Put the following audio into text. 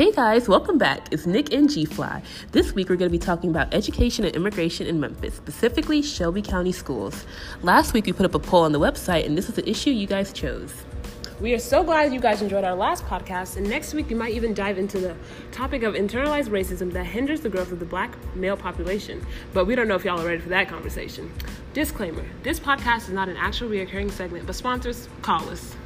Hey guys, welcome back. It's Nick and G Fly. This week we're going to be talking about education and immigration in Memphis, specifically Shelby County schools. Last week we put up a poll on the website, and this is the issue you guys chose. We are so glad you guys enjoyed our last podcast, and next week we might even dive into the topic of internalized racism that hinders the growth of the black male population. But we don't know if y'all are ready for that conversation. Disclaimer this podcast is not an actual reoccurring segment, but sponsors, call us.